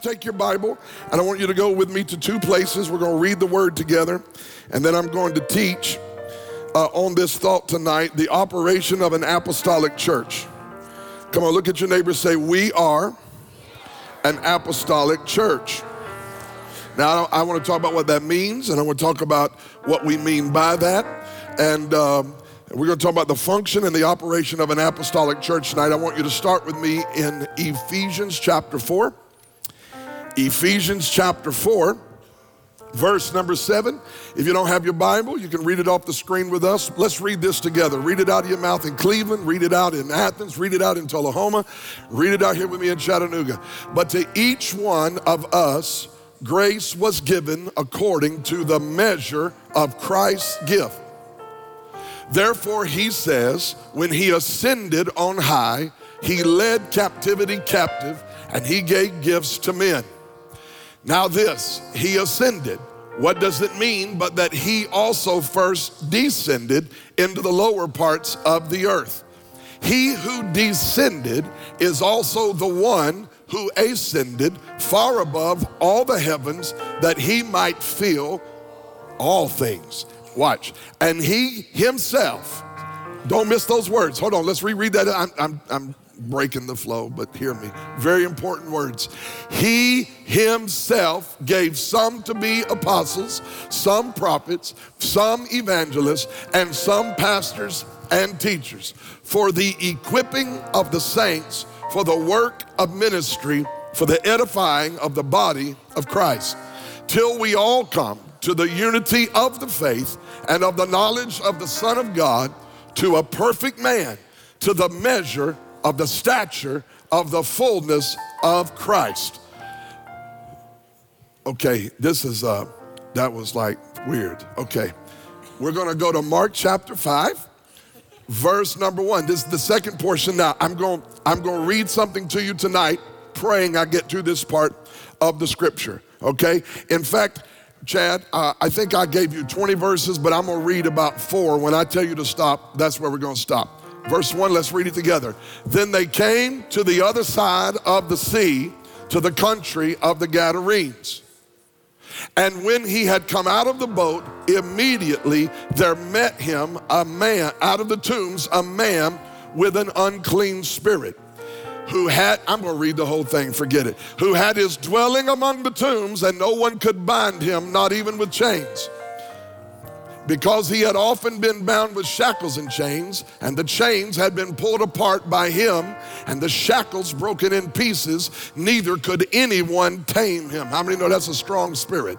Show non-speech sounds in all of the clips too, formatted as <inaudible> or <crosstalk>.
take your Bible and I want you to go with me to two places. We're going to read the word together, and then I'm going to teach uh, on this thought tonight the operation of an apostolic church. Come on, look at your neighbor say, We are an apostolic church. Now, I want to talk about what that means, and I want to talk about what we mean by that. And um, we're going to talk about the function and the operation of an apostolic church tonight. I want you to start with me in Ephesians chapter 4. Ephesians chapter 4, verse number 7. If you don't have your Bible, you can read it off the screen with us. Let's read this together. Read it out of your mouth in Cleveland, read it out in Athens, read it out in Tullahoma, read it out here with me in Chattanooga. But to each one of us, grace was given according to the measure of Christ's gift. Therefore, he says, when he ascended on high, he led captivity captive and he gave gifts to men. Now, this, he ascended. What does it mean but that he also first descended into the lower parts of the earth? He who descended is also the one who ascended far above all the heavens that he might fill all things. Watch. And he himself, don't miss those words. Hold on, let's reread that. I'm, I'm, I'm breaking the flow, but hear me. Very important words. He himself gave some to be apostles, some prophets, some evangelists, and some pastors and teachers for the equipping of the saints for the work of ministry, for the edifying of the body of Christ, till we all come to the unity of the faith and of the knowledge of the Son of God, to a perfect man, to the measure of the stature of the fullness of Christ. Okay, this is, uh, that was like weird. Okay, we're gonna go to Mark chapter 5 verse number one. This is the second portion now. I'm gonna, I'm to read something to you tonight, praying I get to this part of the scripture. Okay? In fact, Chad, uh, I think I gave you 20 verses, but I'm to read about four. When I tell you to stop, that's where we're to stop. Verse one, let's read it together. Then they came to the other side of the sea, to the country of the Gadarenes. And when he had come out of the boat, immediately there met him a man out of the tombs, a man with an unclean spirit who had, I'm going to read the whole thing, forget it, who had his dwelling among the tombs, and no one could bind him, not even with chains because he had often been bound with shackles and chains, and the chains had been pulled apart by him, and the shackles broken in pieces, neither could anyone tame him. How many know that's a strong spirit?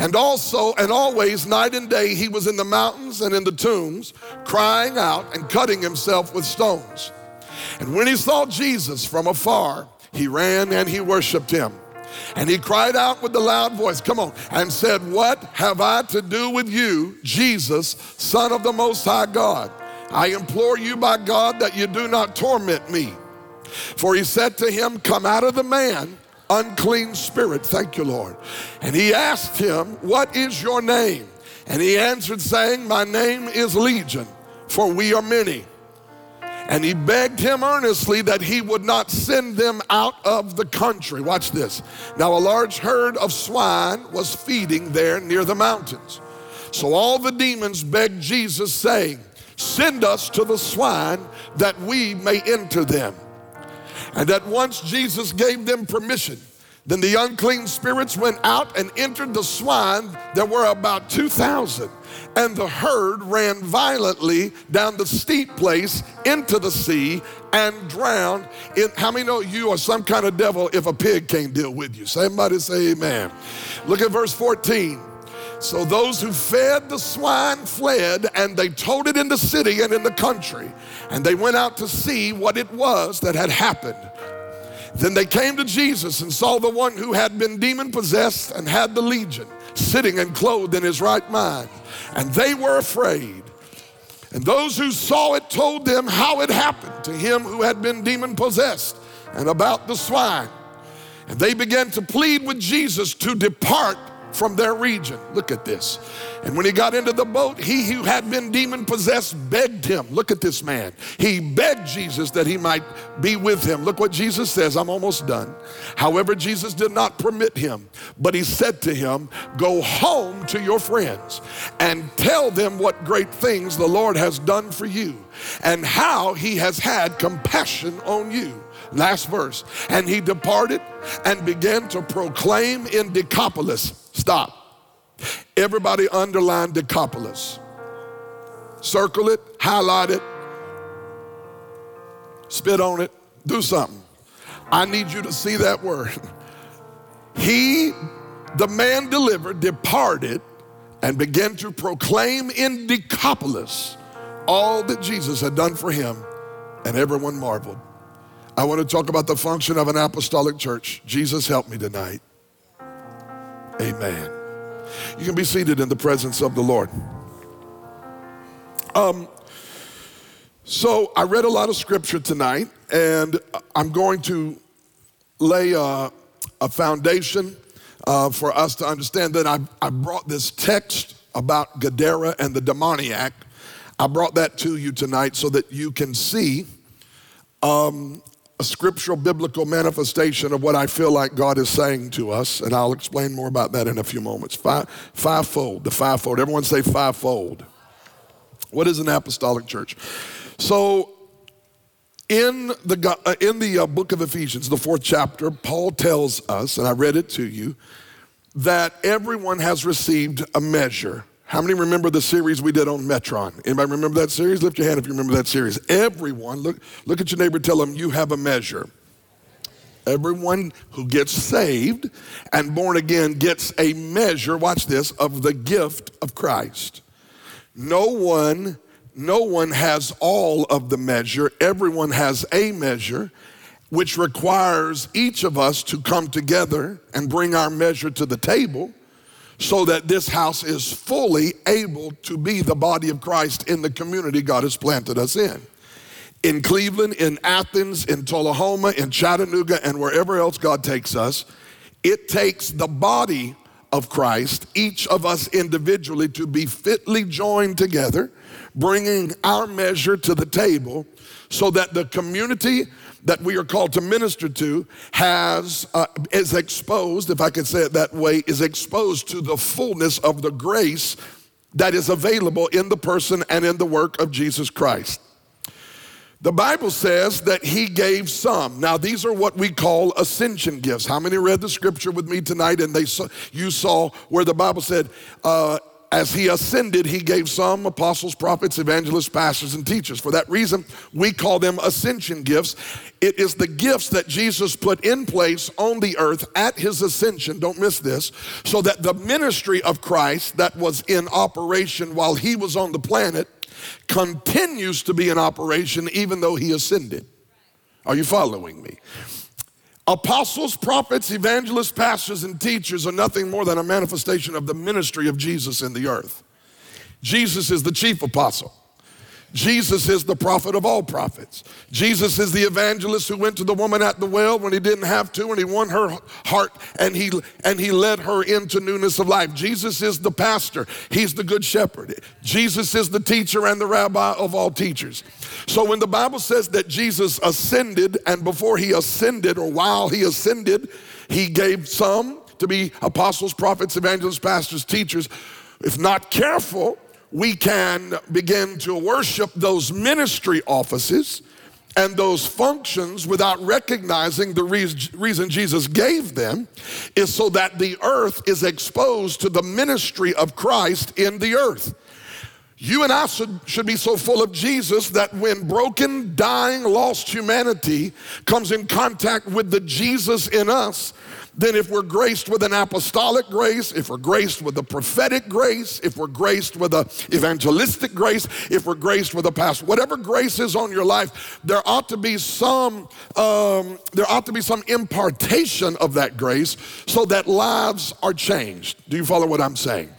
And also, and always, night and day, he was in the mountains and in the tombs, crying out and cutting himself with stones. And when he saw Jesus from afar, he ran and he worshiped him. And he cried out with a loud voice, come on, and said, What have I to do with you, Jesus, Son of the Most High God? I implore you by God that you do not torment me. For he said to him, Come out of the man, unclean spirit. Thank you, Lord. And he asked him, What is your name? And he answered, saying, My name is Legion, for we are many. And he begged him earnestly that he would not send them out of the country. Watch this. Now, a large herd of swine was feeding there near the mountains. So all the demons begged Jesus, saying, Send us to the swine that we may enter them. And at once Jesus gave them permission. Then the unclean spirits went out and entered the swine. There were about 2,000 and the herd ran violently down the steep place into the sea and drowned. In, how many know you are some kind of devil if a pig can't deal with you? Somebody say amen. Look at verse 14. So those who fed the swine fled, and they told it in the city and in the country. And they went out to see what it was that had happened. Then they came to Jesus and saw the one who had been demon possessed and had the legion sitting and clothed in his right mind. And they were afraid. And those who saw it told them how it happened to him who had been demon possessed and about the swine. And they began to plead with Jesus to depart from their region. Look at this. And when he got into the boat, he who had been demon possessed begged him. Look at this man. He begged Jesus that he might be with him. Look what Jesus says. I'm almost done. However, Jesus did not permit him, but he said to him, Go home to your friends and tell them what great things the Lord has done for you and how he has had compassion on you. Last verse. And he departed and began to proclaim in Decapolis. Stop. Everybody underline Decapolis. Circle it, highlight it, spit on it, do something. I need you to see that word. <laughs> He, the man delivered, departed and began to proclaim in Decapolis all that Jesus had done for him, and everyone marveled. I want to talk about the function of an apostolic church. Jesus, help me tonight. Amen. You can be seated in the presence of the Lord. Um, so I read a lot of scripture tonight, and I'm going to lay a, a foundation uh, for us to understand that I, I brought this text about Gadara and the demoniac. I brought that to you tonight so that you can see um, a scriptural biblical manifestation of what I feel like God is saying to us, and I'll explain more about that in a few moments. Five, fivefold, the fivefold. Everyone say fivefold. What is an apostolic church? So, in the, uh, in the uh, book of Ephesians, the fourth chapter, Paul tells us, and I read it to you, that everyone has received a measure how many remember the series we did on Metron? Anybody remember that series? Lift your hand if you remember that series. Everyone, look, look at your neighbor, tell them you have a measure. Everyone who gets saved and born again gets a measure, watch this, of the gift of Christ. No one, no one has all of the measure. Everyone has a measure, which requires each of us to come together and bring our measure to the table so that this house is fully able to be the body of Christ in the community God has planted us in. In Cleveland, in Athens, in Tullahoma, in Chattanooga, and wherever else God takes us, it takes the body of Christ, each of us individually, to be fitly joined together, bringing our measure to the table so that the community that we are called to minister to has uh, is exposed if i could say it that way is exposed to the fullness of the grace that is available in the person and in the work of jesus christ. The bible says that he gave some. Now these are what we call ascension gifts. How many read the scripture with me tonight and they saw, you saw where the bible said uh, as he ascended, he gave some apostles, prophets, evangelists, pastors, and teachers. For that reason, we call them ascension gifts. It is the gifts that Jesus put in place on the earth at his ascension, don't miss this, so that the ministry of Christ that was in operation while he was on the planet continues to be in operation even though he ascended. Are you following me? Apostles, prophets, evangelists, pastors, and teachers are nothing more than a manifestation of the ministry of Jesus in the earth. Jesus is the chief apostle. Jesus is the prophet of all prophets. Jesus is the evangelist who went to the woman at the well when he didn't have to and he won her heart and he and he led her into newness of life. Jesus is the pastor. He's the good shepherd. Jesus is the teacher and the rabbi of all teachers. So when the Bible says that Jesus ascended and before he ascended or while he ascended, he gave some to be apostles, prophets, evangelists, pastors, teachers. If not careful, we can begin to worship those ministry offices and those functions without recognizing the reason Jesus gave them is so that the earth is exposed to the ministry of Christ in the earth. You and I should, should be so full of Jesus that when broken, dying, lost humanity comes in contact with the Jesus in us, then if we're graced with an apostolic grace, if we're graced with a prophetic grace, if we're graced with an evangelistic grace, if we're graced with a past, whatever grace is on your life, there ought to be some um, there ought to be some impartation of that grace so that lives are changed. Do you follow what I'm saying?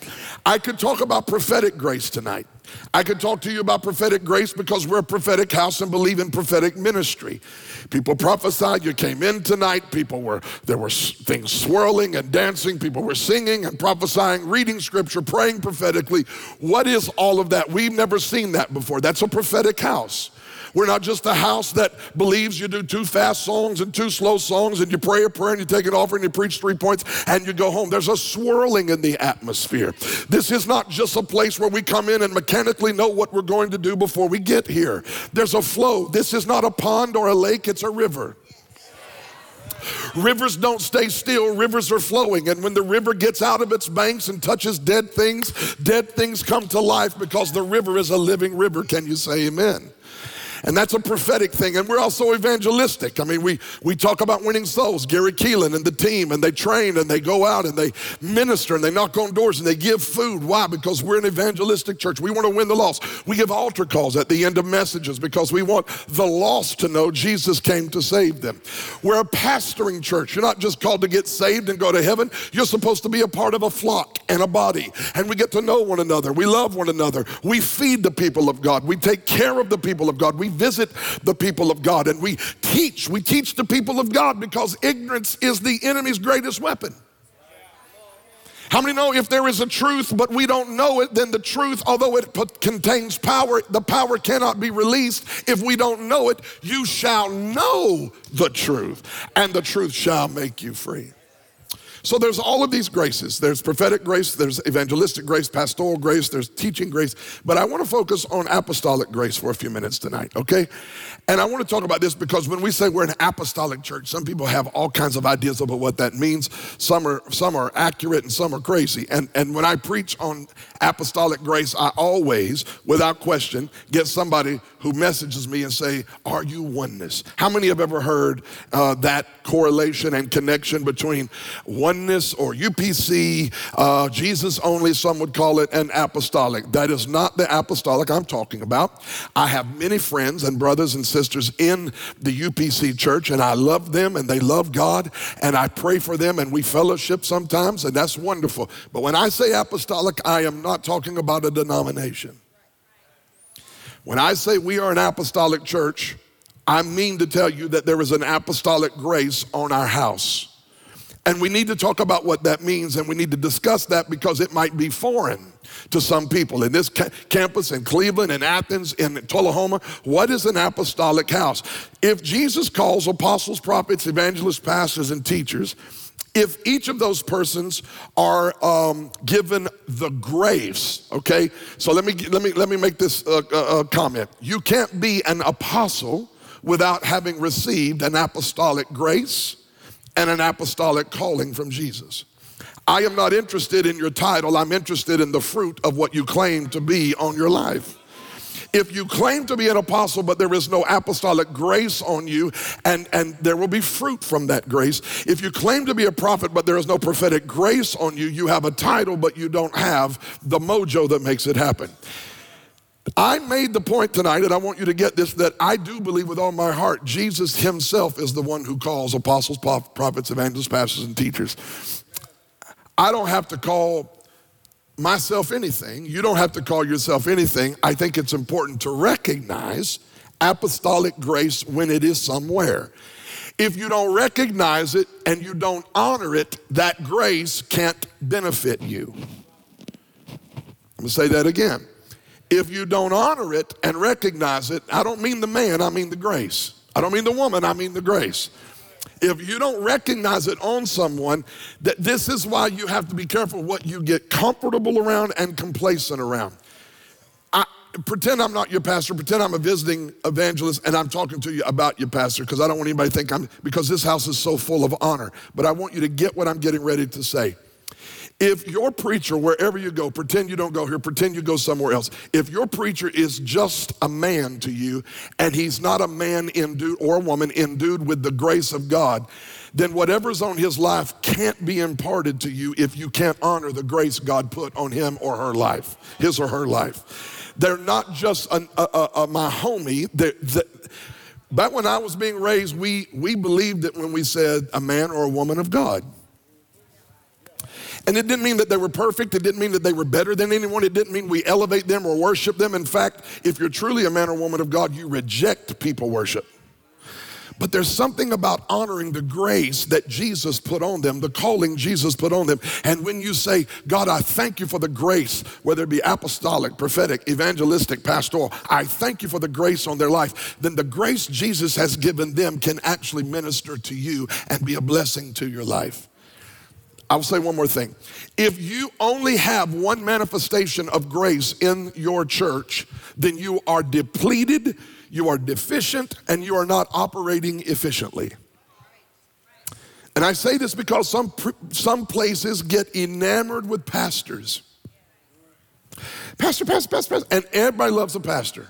I could talk about prophetic grace tonight. I could talk to you about prophetic grace because we're a prophetic house and believe in prophetic ministry. People prophesied, you came in tonight, people were, there were things swirling and dancing, people were singing and prophesying, reading scripture, praying prophetically. What is all of that? We've never seen that before. That's a prophetic house. We're not just a house that believes you do two fast songs and two slow songs and you pray a prayer and you take an offering and you preach three points and you go home. There's a swirling in the atmosphere. This is not just a place where we come in and mechanically know what we're going to do before we get here. There's a flow. This is not a pond or a lake, it's a river. Rivers don't stay still, rivers are flowing. And when the river gets out of its banks and touches dead things, dead things come to life because the river is a living river. Can you say amen? And that's a prophetic thing. And we're also evangelistic. I mean, we, we talk about winning souls. Gary Keelan and the team, and they train and they go out and they minister and they knock on doors and they give food. Why? Because we're an evangelistic church. We want to win the lost. We give altar calls at the end of messages because we want the lost to know Jesus came to save them. We're a pastoring church. You're not just called to get saved and go to heaven. You're supposed to be a part of a flock and a body. And we get to know one another. We love one another. We feed the people of God. We take care of the people of God. We visit the people of God and we teach. We teach the people of God because ignorance is the enemy's greatest weapon. How many know if there is a truth but we don't know it, then the truth, although it contains power, the power cannot be released. If we don't know it, you shall know the truth, and the truth shall make you free. So there's all of these graces. There's prophetic grace, there's evangelistic grace, pastoral grace, there's teaching grace. But I want to focus on apostolic grace for a few minutes tonight, okay? And I want to talk about this because when we say we're an apostolic church, some people have all kinds of ideas about what that means. Some are some are accurate and some are crazy. And and when I preach on apostolic grace, I always, without question, get somebody who messages me and say, "Are you oneness?" How many have ever heard uh, that correlation and connection between oneness or UPC, uh, Jesus only? Some would call it an apostolic. That is not the apostolic I'm talking about. I have many friends and brothers and sisters in the UPC church, and I love them and they love God, and I pray for them and we fellowship sometimes, and that's wonderful. But when I say apostolic, I am not talking about a denomination. When I say we are an apostolic church, I mean to tell you that there is an apostolic grace on our house. And we need to talk about what that means and we need to discuss that because it might be foreign to some people. In this ca- campus in Cleveland, in Athens, in Tullahoma, what is an apostolic house? If Jesus calls apostles, prophets, evangelists, pastors, and teachers, if each of those persons are um, given the grace, okay? So let me let me let me make this uh, uh, uh comment. You can't be an apostle without having received an apostolic grace and an apostolic calling from Jesus. I am not interested in your title, I'm interested in the fruit of what you claim to be on your life. If you claim to be an apostle, but there is no apostolic grace on you, and, and there will be fruit from that grace. If you claim to be a prophet, but there is no prophetic grace on you, you have a title, but you don't have the mojo that makes it happen. I made the point tonight, and I want you to get this that I do believe with all my heart Jesus himself is the one who calls apostles, prophets, evangelists, pastors, and teachers. I don't have to call myself anything. You don't have to call yourself anything. I think it's important to recognize apostolic grace when it is somewhere. If you don't recognize it and you don't honor it, that grace can't benefit you. I'm gonna say that again. If you don't honor it and recognize it, I don't mean the man, I mean the grace. I don't mean the woman, I mean the grace if you don't recognize it on someone, that this is why you have to be careful what you get comfortable around and complacent around. I, pretend I'm not your pastor, pretend I'm a visiting evangelist and I'm talking to you about your pastor because I don't want anybody to think I'm, because this house is so full of honor. But I want you to get what I'm getting ready to say. If your preacher, wherever you go, pretend you don't go here, pretend you go somewhere else. If your preacher is just a man to you and he's not a man endued or a woman endued with the grace of God, then whatever's on his life can't be imparted to you if you can't honor the grace God put on him or her life, his or her life. They're not just a, a, a, my homie. They're, they're, back when I was being raised, we, we believed that when we said a man or a woman of God. And it didn't mean that they were perfect. It didn't mean that they were better than anyone. It didn't mean we elevate them or worship them. In fact, if you're truly a man or woman of God, you reject people worship. But there's something about honoring the grace that Jesus put on them, the calling Jesus put on them. And when you say, God, I thank you for the grace, whether it be apostolic, prophetic, evangelistic, pastoral, I thank you for the grace on their life, then the grace Jesus has given them can actually minister to you and be a blessing to your life. I'll say one more thing. If you only have one manifestation of grace in your church, then you are depleted, you are deficient, and you are not operating efficiently. And I say this because some, some places get enamored with pastors. Pastor, pastor, pastor, pastor. And everybody loves a pastor.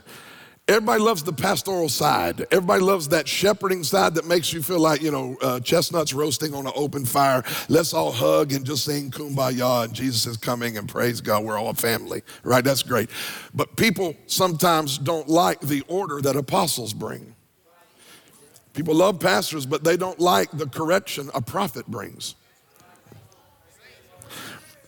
Everybody loves the pastoral side. Everybody loves that shepherding side that makes you feel like, you know, uh, chestnuts roasting on an open fire. Let's all hug and just sing kumbaya and Jesus is coming and praise God. We're all a family, right? That's great. But people sometimes don't like the order that apostles bring. People love pastors, but they don't like the correction a prophet brings.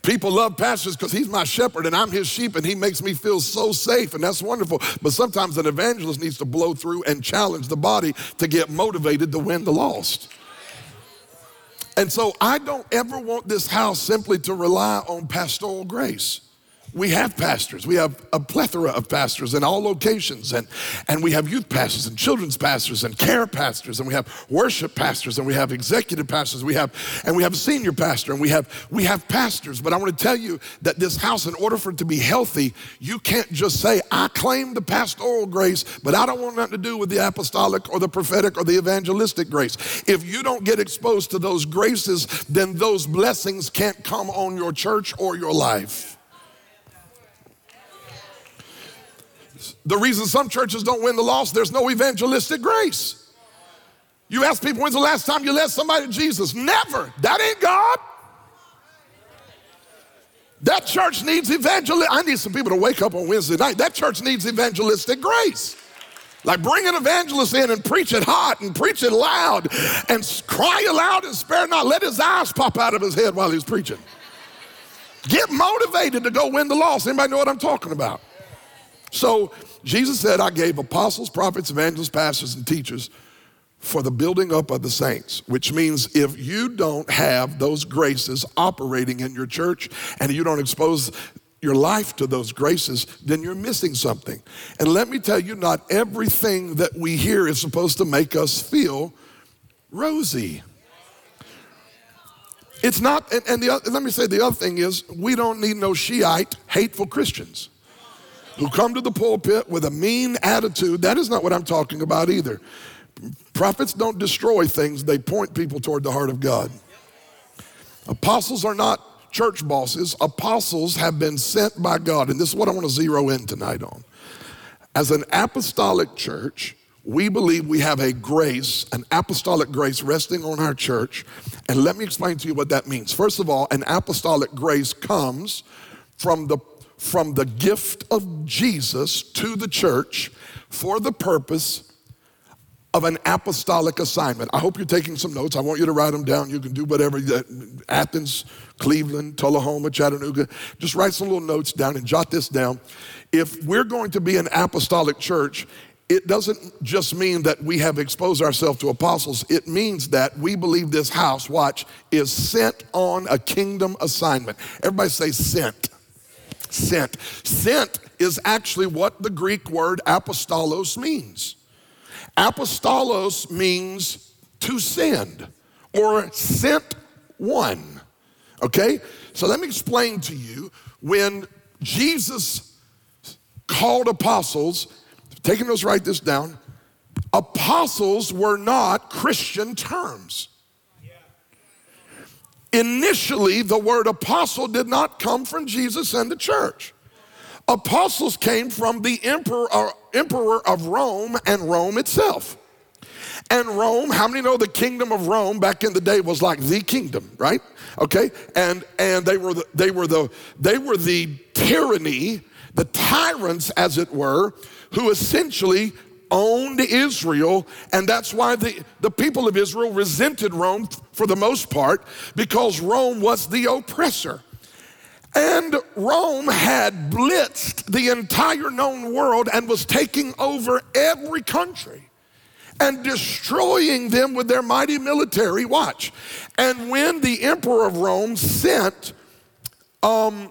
People love pastors because he's my shepherd and I'm his sheep and he makes me feel so safe and that's wonderful. But sometimes an evangelist needs to blow through and challenge the body to get motivated to win the lost. And so I don't ever want this house simply to rely on pastoral grace we have pastors. We have a plethora of pastors in all locations. And, and we have youth pastors and children's pastors and care pastors. And we have worship pastors and we have executive pastors. We have, and we have a senior pastor and we have, we have pastors. But I want to tell you that this house, in order for it to be healthy, you can't just say, I claim the pastoral grace, but I don't want nothing to do with the apostolic or the prophetic or the evangelistic grace. If you don't get exposed to those graces, then those blessings can't come on your church or your life. The reason some churches don't win the lost, there's no evangelistic grace. You ask people, when's the last time you led somebody to Jesus? Never. That ain't God. That church needs evangelistic. I need some people to wake up on Wednesday night. That church needs evangelistic grace. Like bring an evangelist in and preach it hot and preach it loud and cry aloud and spare not. Let his eyes pop out of his head while he's preaching. Get motivated to go win the loss. Anybody know what I'm talking about? So Jesus said, I gave apostles, prophets, evangelists, pastors, and teachers for the building up of the saints, which means if you don't have those graces operating in your church and you don't expose your life to those graces, then you're missing something. And let me tell you, not everything that we hear is supposed to make us feel rosy. It's not, and, and the, let me say the other thing is, we don't need no Shiite, hateful Christians who come to the pulpit with a mean attitude. That is not what I'm talking about either. Prophets don't destroy things, they point people toward the heart of God. Apostles are not church bosses, apostles have been sent by God. And this is what I want to zero in tonight on. As an apostolic church, we believe we have a grace, an apostolic grace resting on our church. And let me explain to you what that means. First of all, an apostolic grace comes from the from the gift of Jesus to the church for the purpose of an apostolic assignment. I hope you're taking some notes. I want you to write them down. You can do whatever. Athens, Cleveland, Tullahoma, Chattanooga. Just write some little notes down and jot this down. If we're going to be an apostolic church, it doesn't just mean that we have exposed ourselves to apostles. It means that we believe this house, watch, is sent on a kingdom assignment. Everybody say sent sent. Sent is actually what the Greek word apostolos means. Apostolos means to send or sent one. Okay? So let me explain to you when Jesus called apostles, taking those, write this down. Apostles were not Christian terms. Initially, the word apostle did not come from Jesus and the church. Apostles came from the emperor, uh, emperor of Rome and Rome itself. And Rome, how many know the kingdom of Rome back in the day was like the kingdom, right? Okay, and and they were the, they were the they were the tyranny, the tyrants, as it were, who essentially owned Israel, and that's why the, the people of Israel resented Rome for the most part, because Rome was the oppressor. And Rome had blitzed the entire known world and was taking over every country and destroying them with their mighty military. Watch. And when the emperor of Rome sent um,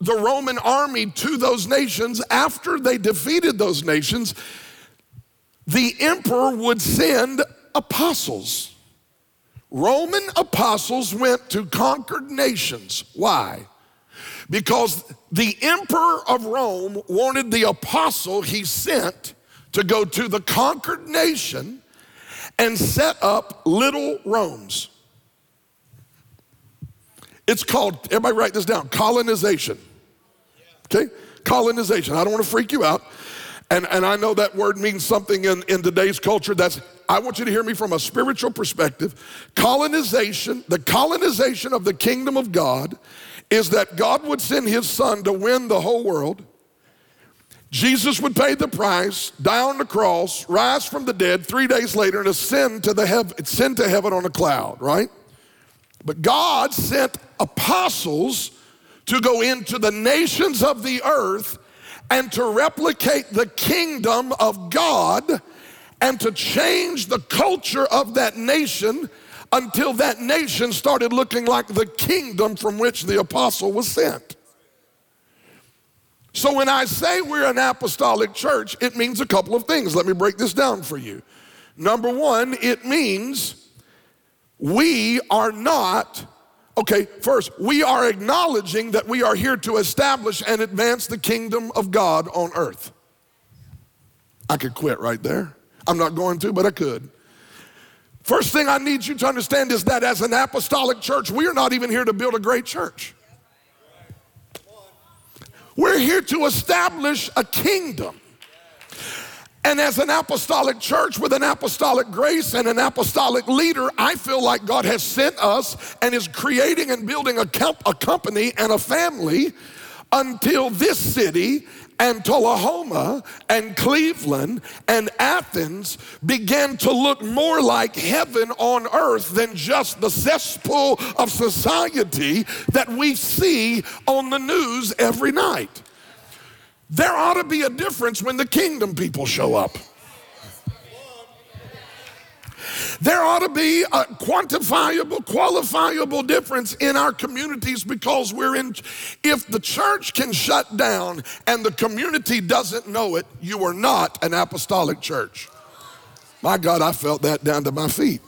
the Roman army to those nations, after they defeated those nations, the emperor would send apostles. Roman apostles went to conquered nations. Why? Because the emperor of Rome wanted the apostle he sent to go to the conquered nation and set up little Romes. It's called, everybody write this down, colonization. Okay? Colonization. I don't want to freak you out. And, and I know that word means something in, in today's culture. That's, I want you to hear me from a spiritual perspective. Colonization, the colonization of the kingdom of God is that God would send his son to win the whole world. Jesus would pay the price, die on the cross, rise from the dead three days later, and ascend to the heaven, ascend to heaven on a cloud, right? But God sent apostles to go into the nations of the earth and to replicate the kingdom of God and to change the culture of that nation until that nation started looking like the kingdom from which the apostle was sent. So when I say we're an apostolic church, it means a couple of things. Let me break this down for you. Number one, it means we are not Okay, first, we are acknowledging that we are here to establish and advance the kingdom of God on earth. I could quit right there. I'm not going to, but I could. First thing I need you to understand is that as an apostolic church, we are not even here to build a great church. We're here to establish a kingdom. And as an apostolic church with an apostolic grace and an apostolic leader, I feel like God has sent us and is creating and building a, comp- a company and a family until this city and Tullahoma and Cleveland and Athens began to look more like heaven on earth than just the cesspool of society that we see on the news every night. There ought to be a difference when the kingdom people show up. There ought to be a quantifiable, qualifiable difference in our communities because we're in. If the church can shut down and the community doesn't know it, you are not an apostolic church. My God, I felt that down to my feet.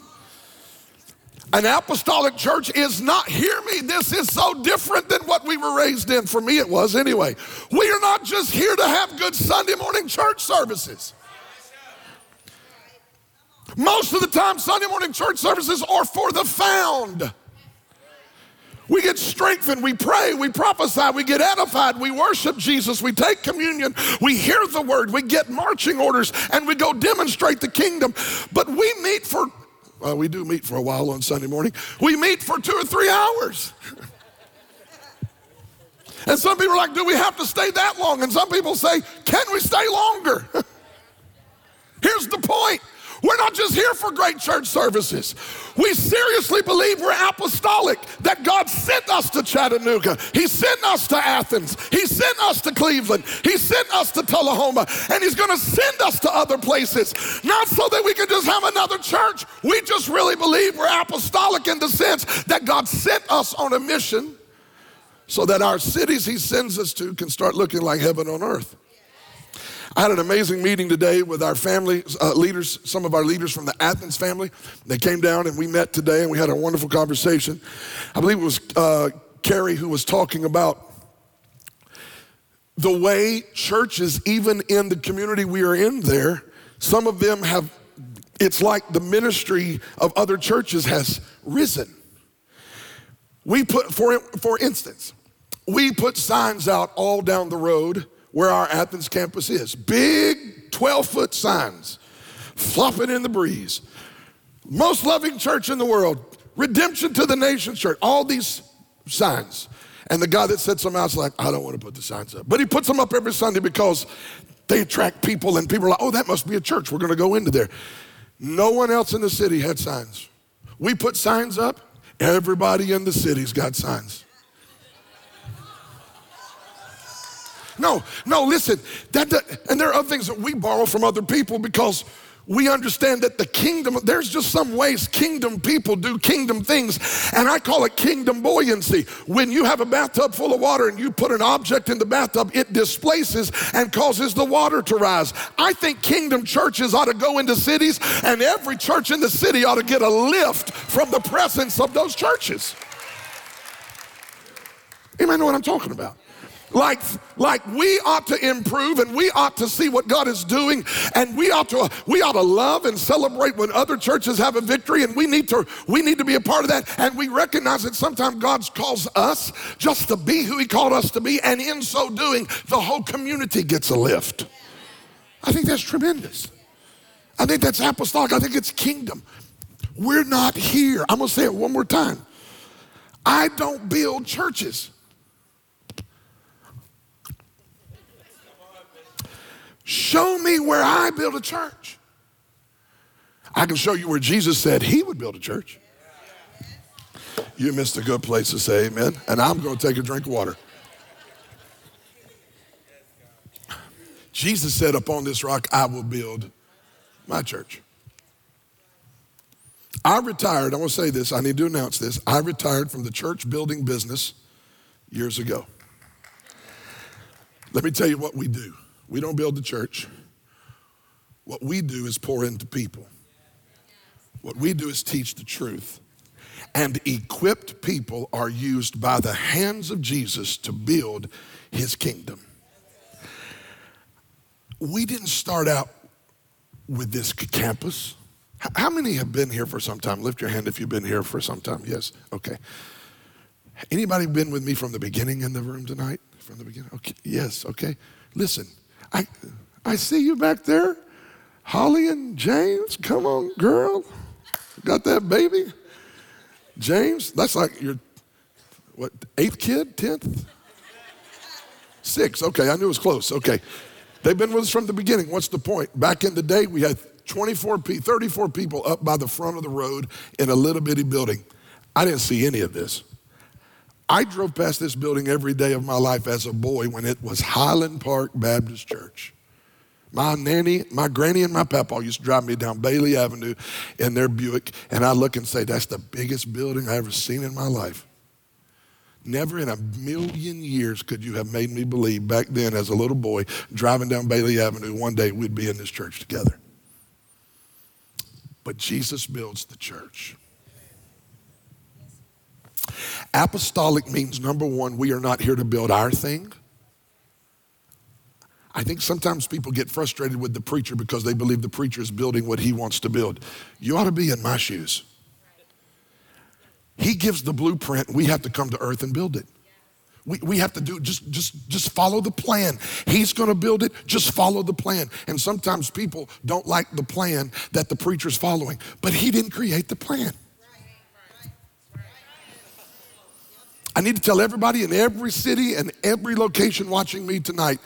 An apostolic church is not, hear me, this is so different than what we were raised in. For me, it was anyway. We are not just here to have good Sunday morning church services. Most of the time, Sunday morning church services are for the found. We get strengthened, we pray, we prophesy, we get edified, we worship Jesus, we take communion, we hear the word, we get marching orders, and we go demonstrate the kingdom. But we meet for well, we do meet for a while on Sunday morning. We meet for two or three hours. and some people are like, do we have to stay that long? And some people say, can we stay longer? <laughs> We're not just here for great church services. We seriously believe we're apostolic, that God sent us to Chattanooga. He sent us to Athens. He sent us to Cleveland. He sent us to Tullahoma. And He's going to send us to other places. Not so that we can just have another church. We just really believe we're apostolic in the sense that God sent us on a mission so that our cities He sends us to can start looking like heaven on earth. I had an amazing meeting today with our family uh, leaders, some of our leaders from the Athens family. They came down and we met today and we had a wonderful conversation. I believe it was uh, Carrie who was talking about the way churches, even in the community we are in there, some of them have, it's like the ministry of other churches has risen. We put, for, for instance, we put signs out all down the road where our Athens campus is. Big 12 foot signs flopping in the breeze. Most loving church in the world, redemption to the nation church, all these signs. And the guy that sets them out is like, I don't want to put the signs up. But he puts them up every Sunday because they attract people, and people are like, oh, that must be a church. We're going to go into there. No one else in the city had signs. We put signs up, everybody in the city's got signs. No, no, listen. That, that, and there are other things that we borrow from other people because we understand that the kingdom, there's just some ways kingdom people do kingdom things, and I call it kingdom buoyancy. When you have a bathtub full of water and you put an object in the bathtub, it displaces and causes the water to rise. I think kingdom churches ought to go into cities, and every church in the city ought to get a lift from the presence of those churches. Anybody know what I'm talking about? Like, like we ought to improve and we ought to see what God is doing and we ought to we ought to love and celebrate when other churches have a victory and we need to we need to be a part of that and we recognize that sometimes God calls us just to be who he called us to be and in so doing the whole community gets a lift. I think that's tremendous. I think that's apostolic. I think it's kingdom. We're not here. I'm going to say it one more time. I don't build churches. Show me where I build a church. I can show you where Jesus said he would build a church. You missed a good place to say amen. And I'm going to take a drink of water. Jesus said, Upon this rock I will build my church. I retired, I want to say this, I need to announce this. I retired from the church building business years ago. Let me tell you what we do. We don't build the church. What we do is pour into people. What we do is teach the truth. And equipped people are used by the hands of Jesus to build his kingdom. We didn't start out with this campus. How many have been here for some time? Lift your hand if you've been here for some time. Yes. Okay. Anybody been with me from the beginning in the room tonight? From the beginning? Okay. Yes. Okay. Listen, I, I see you back there. Holly and James, come on, girl. Got that baby? James, that's like your, what, eighth kid, tenth? Six, okay, I knew it was close, okay. They've been with us from the beginning. What's the point? Back in the day, we had 24, 34 people up by the front of the road in a little bitty building. I didn't see any of this. I drove past this building every day of my life as a boy when it was Highland Park Baptist Church. My nanny, my granny, and my papa used to drive me down Bailey Avenue in their Buick, and I look and say, That's the biggest building I ever seen in my life. Never in a million years could you have made me believe back then, as a little boy, driving down Bailey Avenue, one day we'd be in this church together. But Jesus builds the church. Apostolic means number one, we are not here to build our thing. I think sometimes people get frustrated with the preacher because they believe the preacher is building what he wants to build. You ought to be in my shoes. He gives the blueprint, we have to come to earth and build it. We, we have to do just just just follow the plan. He's going to build it. Just follow the plan. And sometimes people don't like the plan that the preacher's following, but he didn't create the plan. I need to tell everybody in every city and every location watching me tonight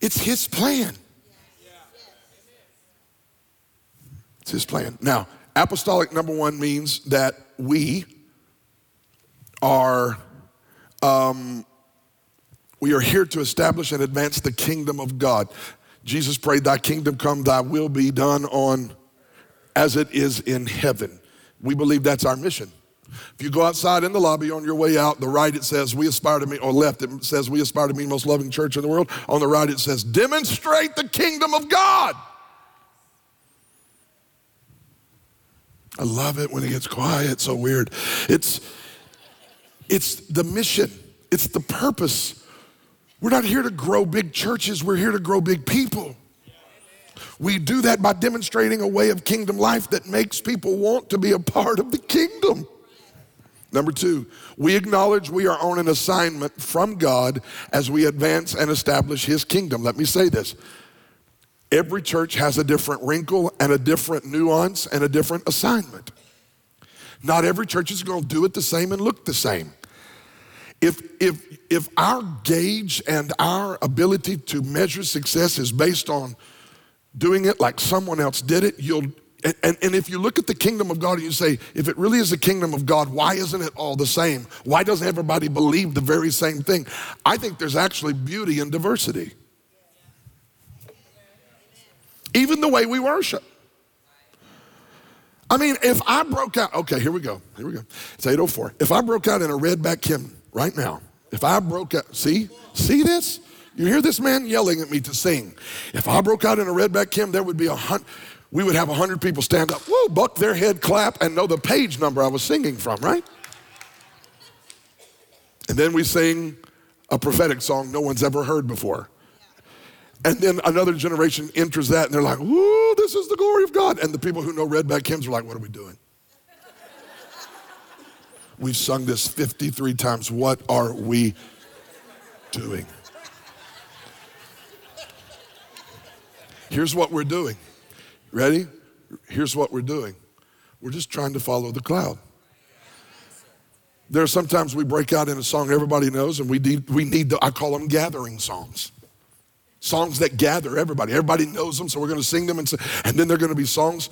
it's His plan. It's His plan. Now, apostolic number one means that we are. Um, we are here to establish and advance the kingdom of God. Jesus prayed, Thy kingdom come, Thy will be done on as it is in heaven. We believe that's our mission. If you go outside in the lobby on your way out, the right it says we aspire to be, or left it says we aspire to be the most loving church in the world. On the right it says demonstrate the kingdom of God. I love it when it gets quiet. So weird. It's it's the mission. It's the purpose. We're not here to grow big churches. We're here to grow big people. We do that by demonstrating a way of kingdom life that makes people want to be a part of the kingdom. Number two, we acknowledge we are on an assignment from God as we advance and establish His kingdom. Let me say this. Every church has a different wrinkle and a different nuance and a different assignment. Not every church is going to do it the same and look the same. If, if, if our gauge and our ability to measure success is based on doing it like someone else did it, you'll, and, and, and, if you look at the kingdom of God and you say, if it really is the kingdom of God, why isn't it all the same? Why doesn't everybody believe the very same thing? I think there's actually beauty in diversity. Even the way we worship. I mean, if I broke out, okay, here we go. Here we go. It's 804. If I broke out in a redback hymn right now, if I broke out, see, see this? You hear this man yelling at me to sing. If I broke out in a redback hymn, there would be a hundred, we would have a hundred people stand up, whoa, buck their head, clap, and know the page number I was singing from, right? And then we sing a prophetic song no one's ever heard before. And then another generation enters that and they're like, "Ooh, this is the glory of God. And the people who know redback hymns are like, what are we doing? <laughs> We've sung this 53 times. What are we doing? Here's what we're doing. Ready? Here's what we're doing. We're just trying to follow the cloud. There are sometimes we break out in a song everybody knows, and we need, we need I call them gathering songs. Songs that gather everybody. Everybody knows them, so we're going to sing them. And, and then there are going to be songs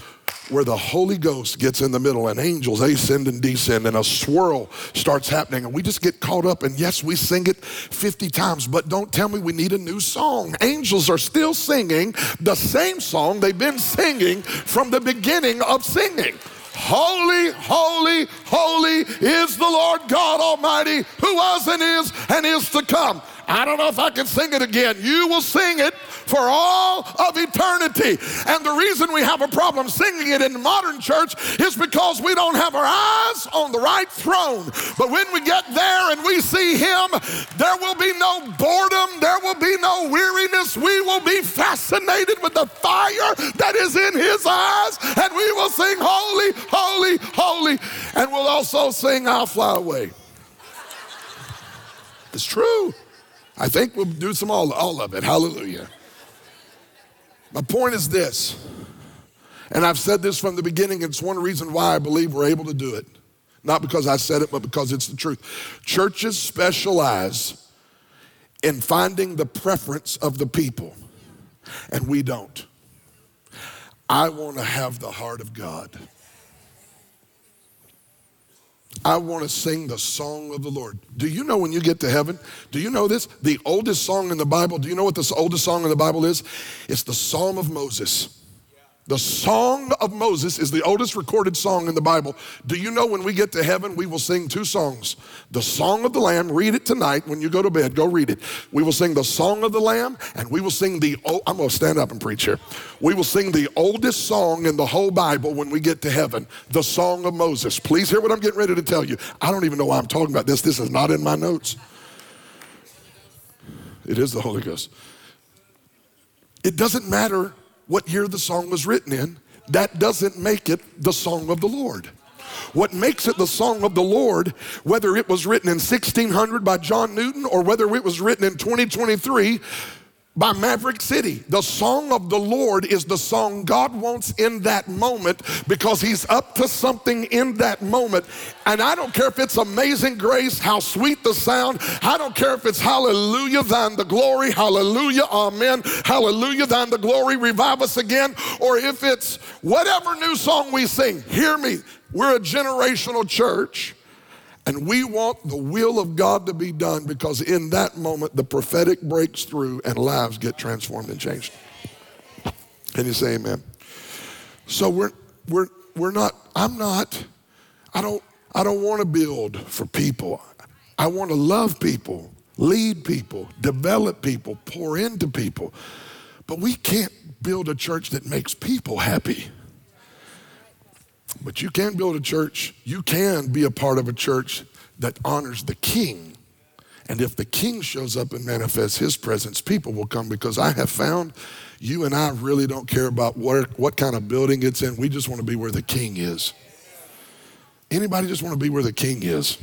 where the Holy Ghost gets in the middle and angels ascend and descend and a swirl starts happening. And we just get caught up. And yes, we sing it 50 times, but don't tell me we need a new song. Angels are still singing the same song they've been singing from the beginning of singing. Holy, holy, holy is the Lord God Almighty who was and is and is to come. I don't know if I can sing it again. You will sing it for all of eternity. And the reason we have a problem singing it in the modern church is because we don't have our eyes on the right throne. But when we get there and we see Him, there will be no boredom, there will be no weariness. We will be fascinated with the fire that is in His eyes, and we will sing, Holy, Holy, Holy. And we'll also sing, I'll fly away. It's true. I think we'll do some all, all of it. Hallelujah. My point is this, and I've said this from the beginning, it's one reason why I believe we're able to do it. Not because I said it, but because it's the truth. Churches specialize in finding the preference of the people, and we don't. I want to have the heart of God. I want to sing the song of the Lord. Do you know when you get to heaven? Do you know this? The oldest song in the Bible, do you know what the oldest song in the Bible is? It's the Psalm of Moses. The Song of Moses is the oldest recorded song in the Bible. Do you know when we get to heaven, we will sing two songs? The Song of the Lamb, read it tonight when you go to bed, go read it. We will sing the Song of the Lamb, and we will sing the, oh, I'm gonna stand up and preach here. We will sing the oldest song in the whole Bible when we get to heaven, the Song of Moses. Please hear what I'm getting ready to tell you. I don't even know why I'm talking about this. This is not in my notes. It is the Holy Ghost. It doesn't matter what year the song was written in, that doesn't make it the song of the Lord. What makes it the song of the Lord, whether it was written in 1600 by John Newton or whether it was written in 2023 by Maverick City. The song of the Lord is the song God wants in that moment because He's up to something in that moment. And I don't care if it's amazing grace, how sweet the sound. I don't care if it's hallelujah, thine the glory, hallelujah, amen, hallelujah, thine the glory, revive us again, or if it's whatever new song we sing. Hear me, we're a generational church. And we want the will of God to be done because in that moment, the prophetic breaks through and lives get transformed and changed. Can you say amen? So we're, we're, we're not, I'm not, I don't, I don't want to build for people. I want to love people, lead people, develop people, pour into people. But we can't build a church that makes people happy. But you can build a church, you can be a part of a church that honors the king. And if the king shows up and manifests his presence, people will come because I have found you and I really don't care about where, what kind of building it's in. We just want to be where the king is. Anybody just want to be where the king is?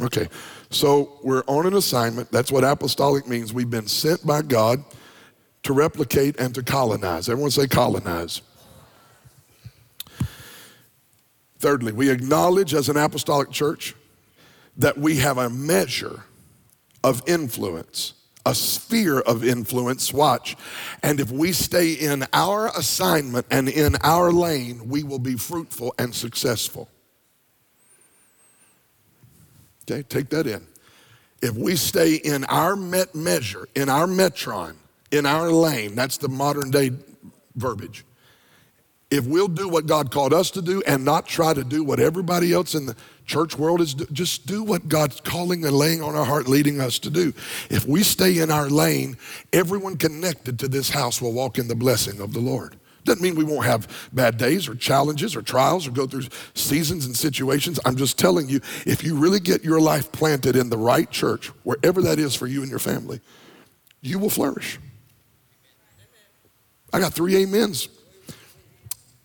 Okay, so we're on an assignment. That's what apostolic means. We've been sent by God to replicate and to colonize. Everyone say colonize. Thirdly, we acknowledge as an apostolic church that we have a measure of influence, a sphere of influence. Watch. And if we stay in our assignment and in our lane, we will be fruitful and successful. Okay, take that in. If we stay in our met measure, in our metron, in our lane, that's the modern day verbiage. If we'll do what God called us to do and not try to do what everybody else in the church world is, do, just do what God's calling and laying on our heart, leading us to do. If we stay in our lane, everyone connected to this house will walk in the blessing of the Lord. Doesn't mean we won't have bad days or challenges or trials or go through seasons and situations. I'm just telling you, if you really get your life planted in the right church, wherever that is for you and your family, you will flourish. I got three amens.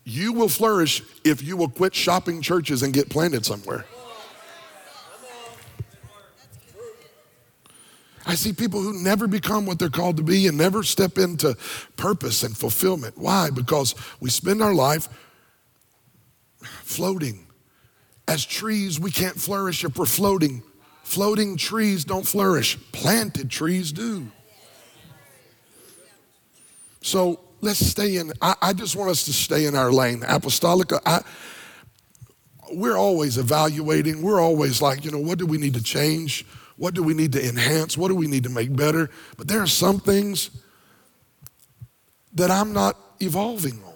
You will flourish if you will quit shopping churches and get planted somewhere. I see people who never become what they're called to be and never step into purpose and fulfillment. Why? Because we spend our life floating. As trees, we can't flourish if we're floating. Floating trees don't flourish, planted trees do. So let's stay in. I, I just want us to stay in our lane. Apostolic, I, we're always evaluating. We're always like, you know, what do we need to change? What do we need to enhance? What do we need to make better? But there are some things that I'm not evolving on.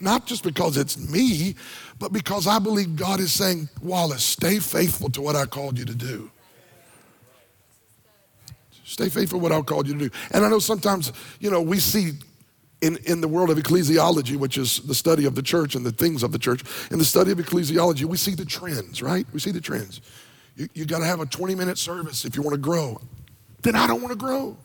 Not just because it's me, but because I believe God is saying, Wallace, stay faithful to what I called you to do. Stay faithful what I've called you to do. And I know sometimes, you know, we see in, in the world of ecclesiology, which is the study of the church and the things of the church, in the study of ecclesiology, we see the trends, right? We see the trends. You, you got to have a 20 minute service if you want to grow. Then I don't want to grow.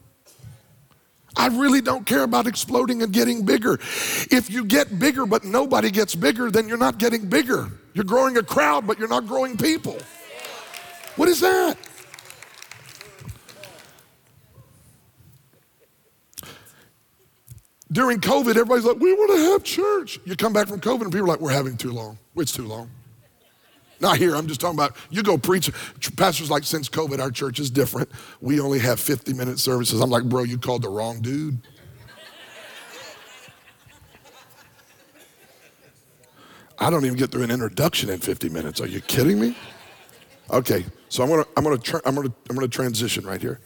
I really don't care about exploding and getting bigger. If you get bigger but nobody gets bigger, then you're not getting bigger. You're growing a crowd, but you're not growing people. What is that? During COVID, everybody's like, we want to have church. You come back from COVID and people are like, we're having too long. It's too long. Not here, I'm just talking about you go preach. Pastors like, since COVID, our church is different. We only have 50 minute services. I'm like, bro, you called the wrong dude. I don't even get through an introduction in 50 minutes. Are you kidding me? Okay, so I'm gonna, I'm gonna, tra- I'm gonna, I'm gonna transition right here.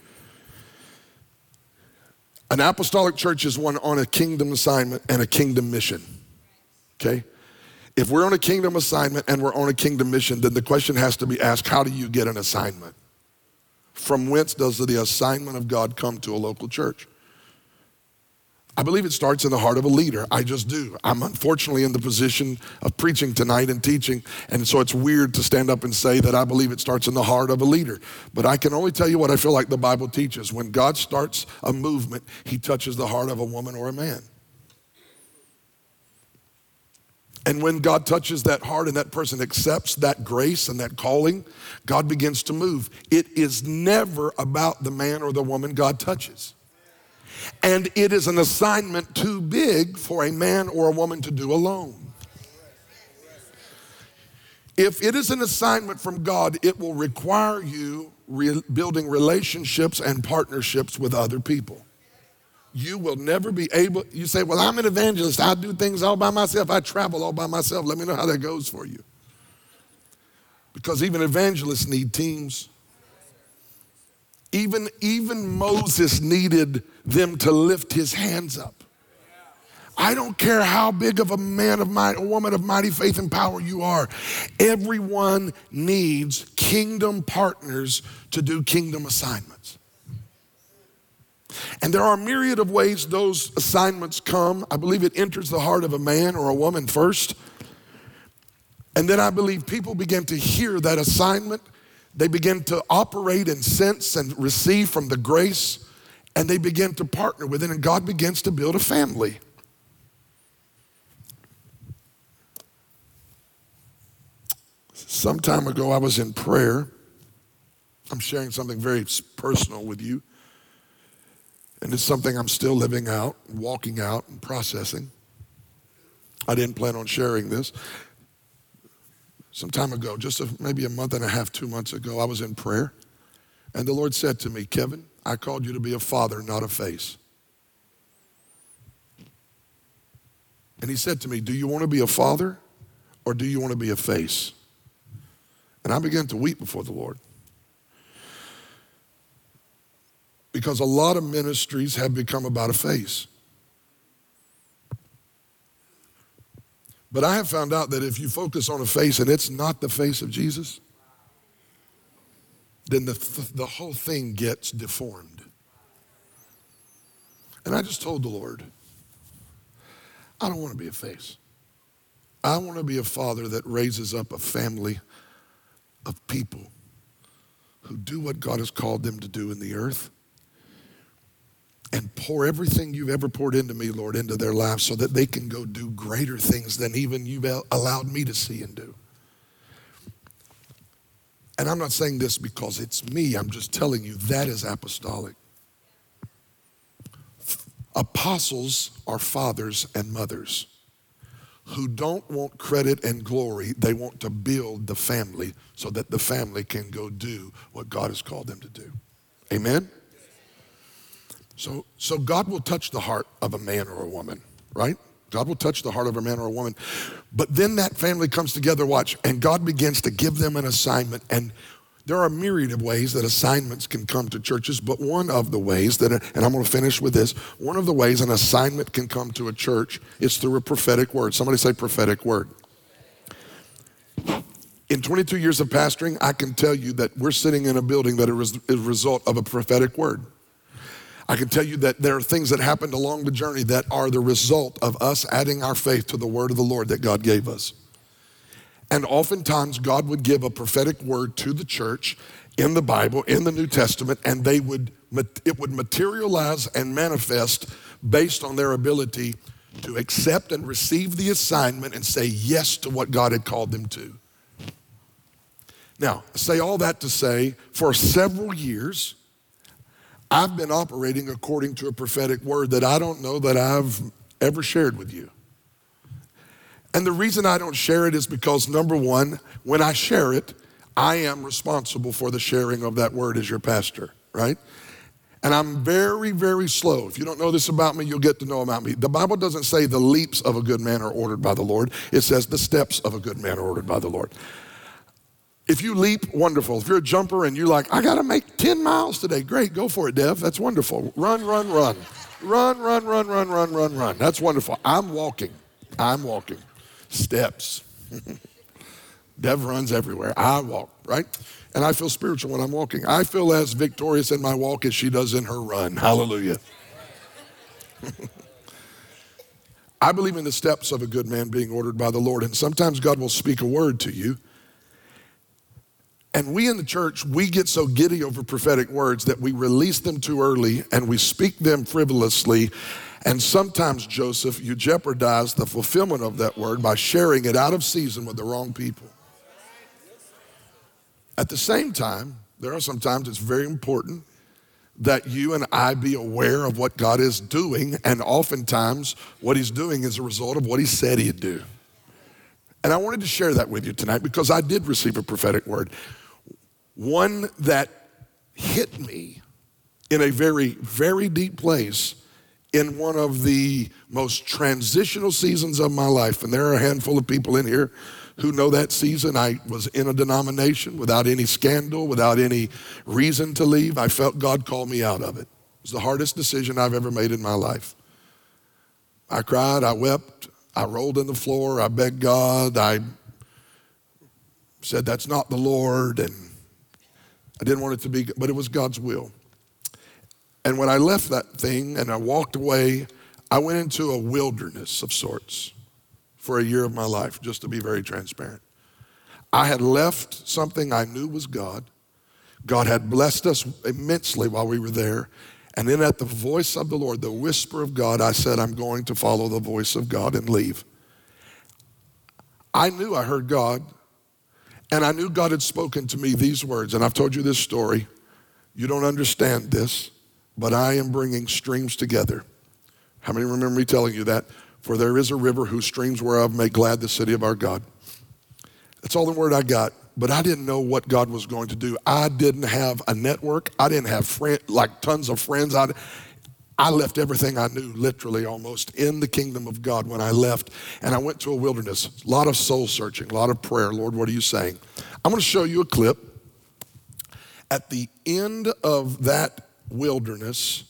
An apostolic church is one on a kingdom assignment and a kingdom mission. Okay? If we're on a kingdom assignment and we're on a kingdom mission, then the question has to be asked how do you get an assignment? From whence does the assignment of God come to a local church? I believe it starts in the heart of a leader. I just do. I'm unfortunately in the position of preaching tonight and teaching, and so it's weird to stand up and say that I believe it starts in the heart of a leader. But I can only tell you what I feel like the Bible teaches. When God starts a movement, he touches the heart of a woman or a man. And when God touches that heart and that person accepts that grace and that calling, God begins to move. It is never about the man or the woman God touches. And it is an assignment too big for a man or a woman to do alone. If it is an assignment from God, it will require you re- building relationships and partnerships with other people you will never be able. You say, Well, I'm an evangelist. I do things all by myself. I travel all by myself. Let me know how that goes for you. Because even evangelists need teams. Even, even Moses needed them to lift his hands up. I don't care how big of a man of might, a woman of mighty faith and power you are. Everyone needs kingdom partners to do kingdom assignments. And there are a myriad of ways those assignments come. I believe it enters the heart of a man or a woman first. And then I believe people begin to hear that assignment. They begin to operate and sense and receive from the grace, and they begin to partner with it, and God begins to build a family. Some time ago, I was in prayer. I'm sharing something very personal with you. And it's something I'm still living out, walking out, and processing. I didn't plan on sharing this. Some time ago, just a, maybe a month and a half, two months ago, I was in prayer. And the Lord said to me, Kevin, I called you to be a father, not a face. And he said to me, Do you want to be a father or do you want to be a face? And I began to weep before the Lord. Because a lot of ministries have become about a face. But I have found out that if you focus on a face and it's not the face of Jesus, then the, the whole thing gets deformed. And I just told the Lord, I don't want to be a face. I want to be a father that raises up a family of people who do what God has called them to do in the earth and pour everything you've ever poured into me, Lord, into their lives so that they can go do greater things than even you've allowed me to see and do. And I'm not saying this because it's me, I'm just telling you that is apostolic. Apostles are fathers and mothers who don't want credit and glory. They want to build the family so that the family can go do what God has called them to do. Amen? So, so God will touch the heart of a man or a woman, right? God will touch the heart of a man or a woman. But then that family comes together, watch, and God begins to give them an assignment. And there are a myriad of ways that assignments can come to churches, but one of the ways that, and I'm going to finish with this, one of the ways an assignment can come to a church is through a prophetic word. Somebody say prophetic word. In 22 years of pastoring, I can tell you that we're sitting in a building that is a result of a prophetic word. I can tell you that there are things that happened along the journey that are the result of us adding our faith to the word of the Lord that God gave us. And oftentimes, God would give a prophetic word to the church in the Bible, in the New Testament, and they would, it would materialize and manifest based on their ability to accept and receive the assignment and say yes to what God had called them to. Now, I say all that to say, for several years, I've been operating according to a prophetic word that I don't know that I've ever shared with you. And the reason I don't share it is because, number one, when I share it, I am responsible for the sharing of that word as your pastor, right? And I'm very, very slow. If you don't know this about me, you'll get to know about me. The Bible doesn't say the leaps of a good man are ordered by the Lord, it says the steps of a good man are ordered by the Lord. If you leap, wonderful. If you're a jumper and you're like, I got to make 10 miles today, great, go for it, Dev. That's wonderful. Run, run, run. Run, run, run, run, run, run, run. That's wonderful. I'm walking. I'm walking. Steps. <laughs> Dev runs everywhere. I walk, right? And I feel spiritual when I'm walking. I feel as victorious in my walk as she does in her run. Hallelujah. <laughs> I believe in the steps of a good man being ordered by the Lord. And sometimes God will speak a word to you and we in the church, we get so giddy over prophetic words that we release them too early and we speak them frivolously. And sometimes, Joseph, you jeopardize the fulfillment of that word by sharing it out of season with the wrong people. At the same time, there are sometimes it's very important that you and I be aware of what God is doing, and oftentimes what He's doing is a result of what He said He'd do. And I wanted to share that with you tonight because I did receive a prophetic word one that hit me in a very, very deep place in one of the most transitional seasons of my life. And there are a handful of people in here who know that season. I was in a denomination without any scandal, without any reason to leave. I felt God call me out of it. It was the hardest decision I've ever made in my life. I cried, I wept, I rolled on the floor, I begged God, I said, That's not the Lord. And I didn't want it to be, but it was God's will. And when I left that thing and I walked away, I went into a wilderness of sorts for a year of my life, just to be very transparent. I had left something I knew was God. God had blessed us immensely while we were there. And then at the voice of the Lord, the whisper of God, I said, I'm going to follow the voice of God and leave. I knew I heard God. And I knew God had spoken to me these words, and I've told you this story. You don't understand this, but I am bringing streams together. How many remember me telling you that? For there is a river whose streams whereof make glad the city of our God. That's all the word I got. But I didn't know what God was going to do. I didn't have a network. I didn't have friend, like tons of friends. I, I left everything I knew, literally almost, in the kingdom of God when I left. And I went to a wilderness. A lot of soul searching, a lot of prayer. Lord, what are you saying? I'm going to show you a clip. At the end of that wilderness,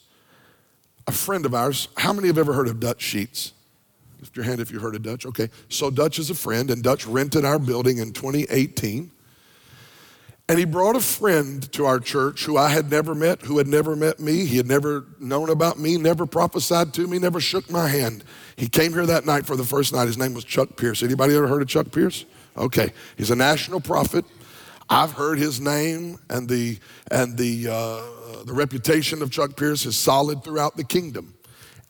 a friend of ours, how many have ever heard of Dutch Sheets? Lift your hand if you heard of Dutch. Okay. So Dutch is a friend, and Dutch rented our building in 2018. And he brought a friend to our church who I had never met, who had never met me. He had never known about me, never prophesied to me, never shook my hand. He came here that night for the first night. His name was Chuck Pierce. Anybody ever heard of Chuck Pierce? Okay. He's a national prophet. I've heard his name and the and the uh, the reputation of Chuck Pierce is solid throughout the kingdom.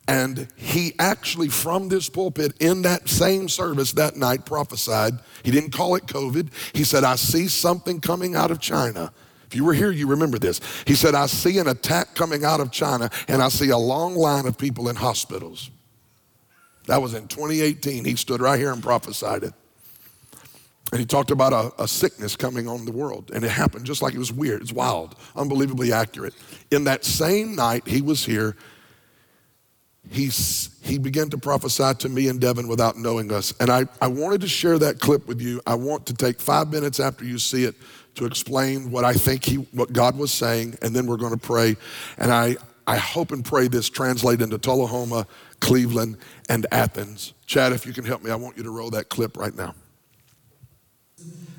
And he actually, from this pulpit in that same service that night, prophesied. He didn't call it COVID. He said, I see something coming out of China. If you were here, you remember this. He said, I see an attack coming out of China, and I see a long line of people in hospitals. That was in 2018. He stood right here and prophesied it. And he talked about a, a, sickness coming on the world. And it happened just like it was weird. It's wild, unbelievably accurate. In that same night, he was here he's, he began to prophesy to me and Devin without knowing us. And I, I wanted to share that clip with you. I want to take five minutes after you see it to explain what I think he, what God was saying, and then we're going to pray. And I, I hope and pray this translate into Tullahoma, Cleveland, and Athens. Chad, if you can help me, I want you to roll that clip right now.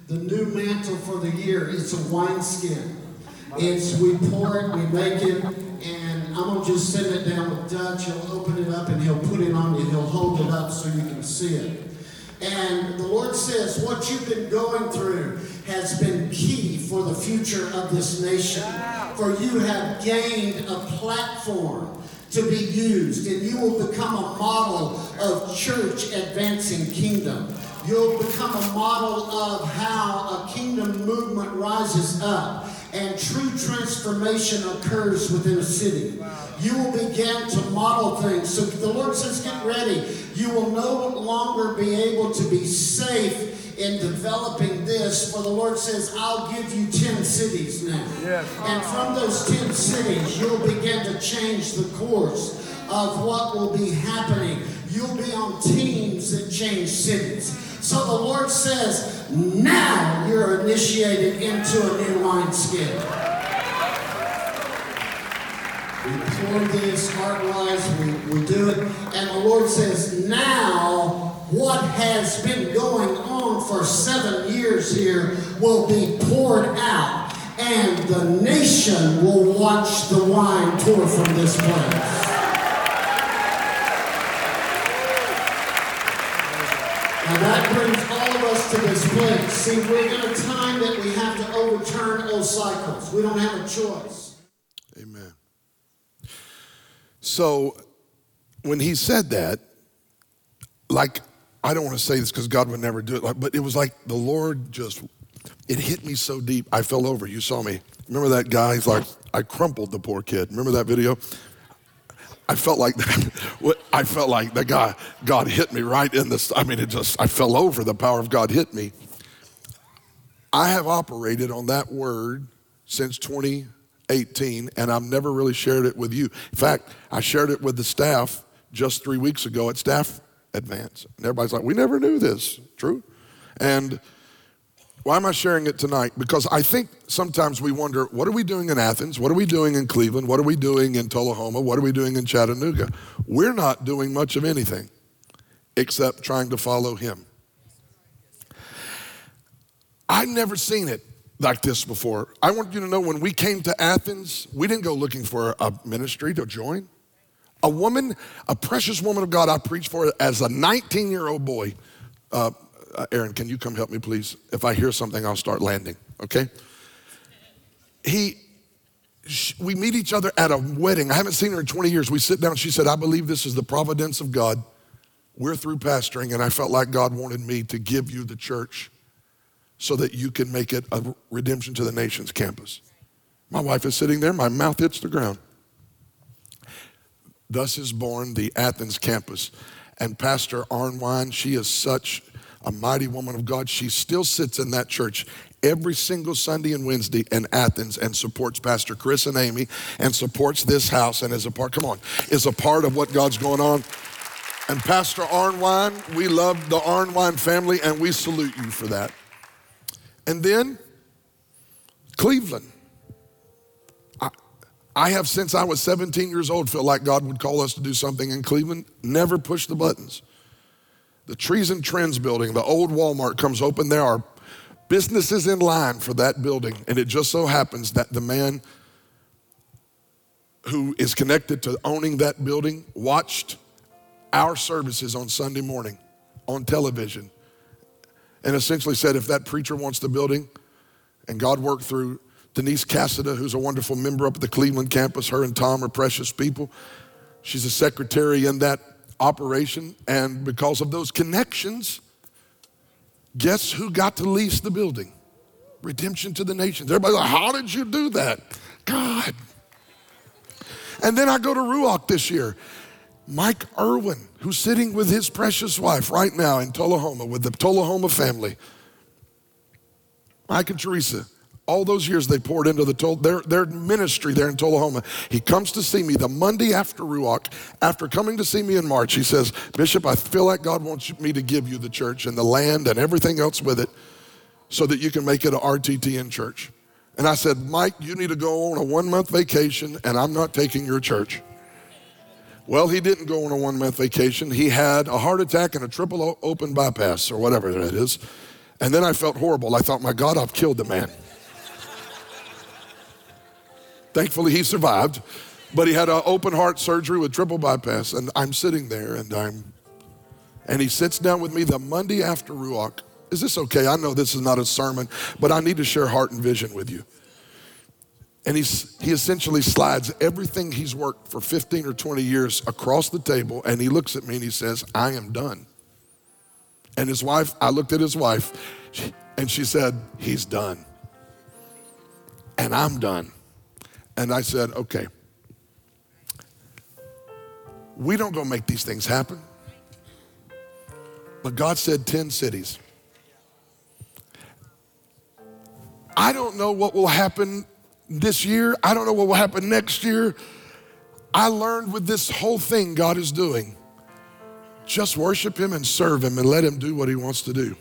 The new mantle for the year is a wineskin. It's we pour it, we make it, and I'm gonna just send it down with Dutch. He'll open it up and he'll put it on you. He'll hold it up so you can see it. And the Lord says, what you've been going through has been key for the future of this nation. For you have gained a platform to be used, and you will become a model of church advancing kingdom. You'll become a model of how a kingdom movement rises up and true transformation occurs within a city. You will begin to model things. So the Lord says, get ready. You will no longer be able to be safe in developing this, for the Lord says, I'll give you 10 cities now. Yes. And from those 10 cities, you'll begin to change the course of what will be happening. You'll be on teams that change cities. So the Lord says, now you're initiated into a new wineskin. We pour this heart-wise, we, we do it, and the Lord says, now what has been going on for seven years here will be poured out, and the nation will watch the wine pour from this place. That brings all of us to this place. See, we're in a time that we have to overturn old cycles. We don't have a choice. Amen. So when he said that, like, I don't want to say this because God would never do it, like, but it was like the Lord just, it hit me so deep, I fell over. You saw me. Remember that guy? He's like, I crumpled the poor kid. Remember that video? I felt like <laughs> I felt like the guy God hit me right in this. I mean, it just I fell over. The power of God hit me. I have operated on that word since 2018, and I've never really shared it with you. In fact, I shared it with the staff just three weeks ago at staff advance, and everybody's like, "We never knew this." True, and why am I sharing it tonight? Because I think sometimes we wonder what are we doing in Athens? What are we doing in Cleveland? What are we doing in Tullahoma? What are we doing in Chattanooga? We're not doing much of anything except trying to follow Him. I've never seen it like this before. I want you to know when we came to Athens, we didn't go looking for a ministry to join. A woman, a precious woman of God, I preached for as a 19 year old boy. Uh, uh, Aaron, can you come help me, please? If I hear something, I'll start landing, okay? He, we meet each other at a wedding. I haven't seen her in 20 years. We sit down. She said, I believe this is the providence of God. We're through pastoring, and I felt like God wanted me to give you the church so that you can make it a redemption to the nations campus. My wife is sitting there, my mouth hits the ground. Thus is born the Athens campus. And Pastor Arnwine, she is such a mighty woman of God. She still sits in that church every single Sunday and Wednesday in Athens and supports Pastor Chris and Amy and supports this house and is a part, come on, is a part of what God's going on. And Pastor Arnwine, we love the Arnwine family and we salute you for that. And then Cleveland. I, I have since I was 17 years old felt like God would call us to do something in Cleveland, never push the buttons. The Trees and Trends building, the old Walmart comes open. There are businesses in line for that building. And it just so happens that the man who is connected to owning that building watched our services on Sunday morning on television and essentially said if that preacher wants the building and God worked through Denise Cassida, who's a wonderful member up at the Cleveland campus, her and Tom are precious people. She's a secretary in that operation. And because of those connections, guess who got to lease the building? Redemption to the nations. Everybody's like, how did you do that? God. And then I go to Ruach this year. Mike Irwin, who's sitting with his precious wife right now in Tullahoma with the Tullahoma family. Mike and Teresa, all those years they poured into the their, their ministry there in Tullahoma. He comes to see me the Monday after Ruach. After coming to see me in March, he says, Bishop, I feel like God wants me to give you the church and the land and everything else with it so that you can make it an RTTN church. And I said, Mike, you need to go on a one month vacation and I'm not taking your church. Well, he didn't go on a one month vacation. He had a heart attack and a triple open bypass or whatever that is. And then I felt horrible. I thought, my God, I've killed the man. Thankfully, he survived, but he had an open heart surgery with triple bypass. And I'm sitting there and I'm, and he sits down with me the Monday after Ruach. Is this okay? I know this is not a sermon, but I need to share heart and vision with you. And he's, he essentially slides everything he's worked for 15 or 20 years across the table, and he looks at me and he says, I am done. And his wife, I looked at his wife, and she said, He's done. And I'm done. And I said, okay, we don't go make these things happen. But God said 10 cities. I don't know what will happen this year. I don't know what will happen next year. I learned with this whole thing God is doing just worship Him and serve Him and let Him do what He wants to do.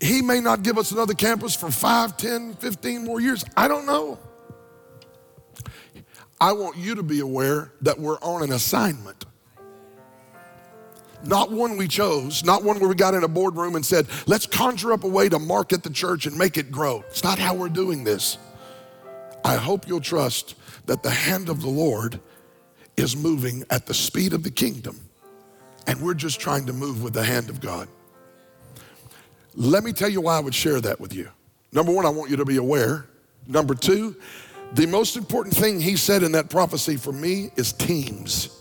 He may not give us another campus for 5, 10, 15 more years. I don't know. I want you to be aware that we're on an assignment. Not one we chose, not one where we got in a boardroom and said, let's conjure up a way to market the church and make it grow. It's not how we're doing this. I hope you'll trust that the hand of the Lord is moving at the speed of the kingdom, and we're just trying to move with the hand of God. Let me tell you why I would share that with you. Number one, I want you to be aware. Number two, the most important thing he said in that prophecy for me is teams.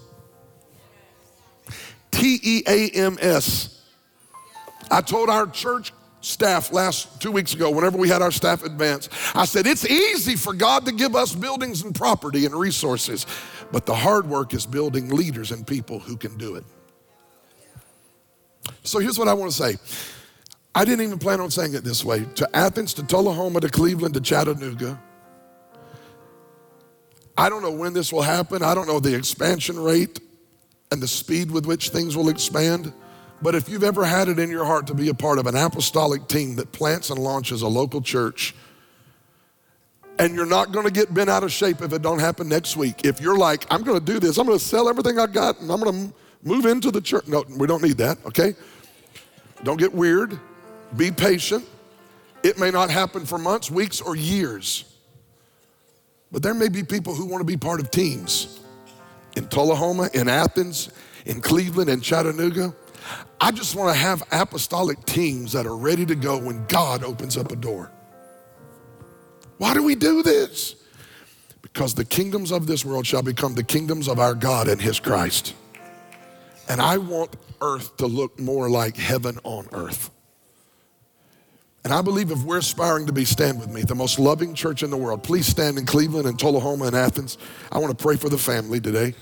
T E A M S. I told our church staff last two weeks ago, whenever we had our staff advance, I said, It's easy for God to give us buildings and property and resources, but the hard work is building leaders and people who can do it. So here's what I want to say I didn't even plan on saying it this way to Athens, to Tullahoma, to Cleveland, to Chattanooga. I don't know when this will happen. I don't know the expansion rate and the speed with which things will expand. But if you've ever had it in your heart to be a part of an apostolic team that plants and launches a local church, and you're not going to get bent out of shape if it don't happen next week. If you're like, I'm going to do this, I'm going to sell everything I got, and I'm going to move into the church. No, we don't need that. Okay, don't get weird. Be patient. It may not happen for months, weeks, or years. But there may be people who want to be part of teams in Tullahoma, in Athens, in Cleveland, in Chattanooga. I just want to have apostolic teams that are ready to go when God opens up a door. Why do we do this? Because the kingdoms of this world shall become the kingdoms of our God and His Christ. And I want earth to look more like heaven on earth. And I believe if we're aspiring to be, stand with me, the most loving church in the world, please stand in Cleveland and Tullahoma and Athens. I want to pray for the family today.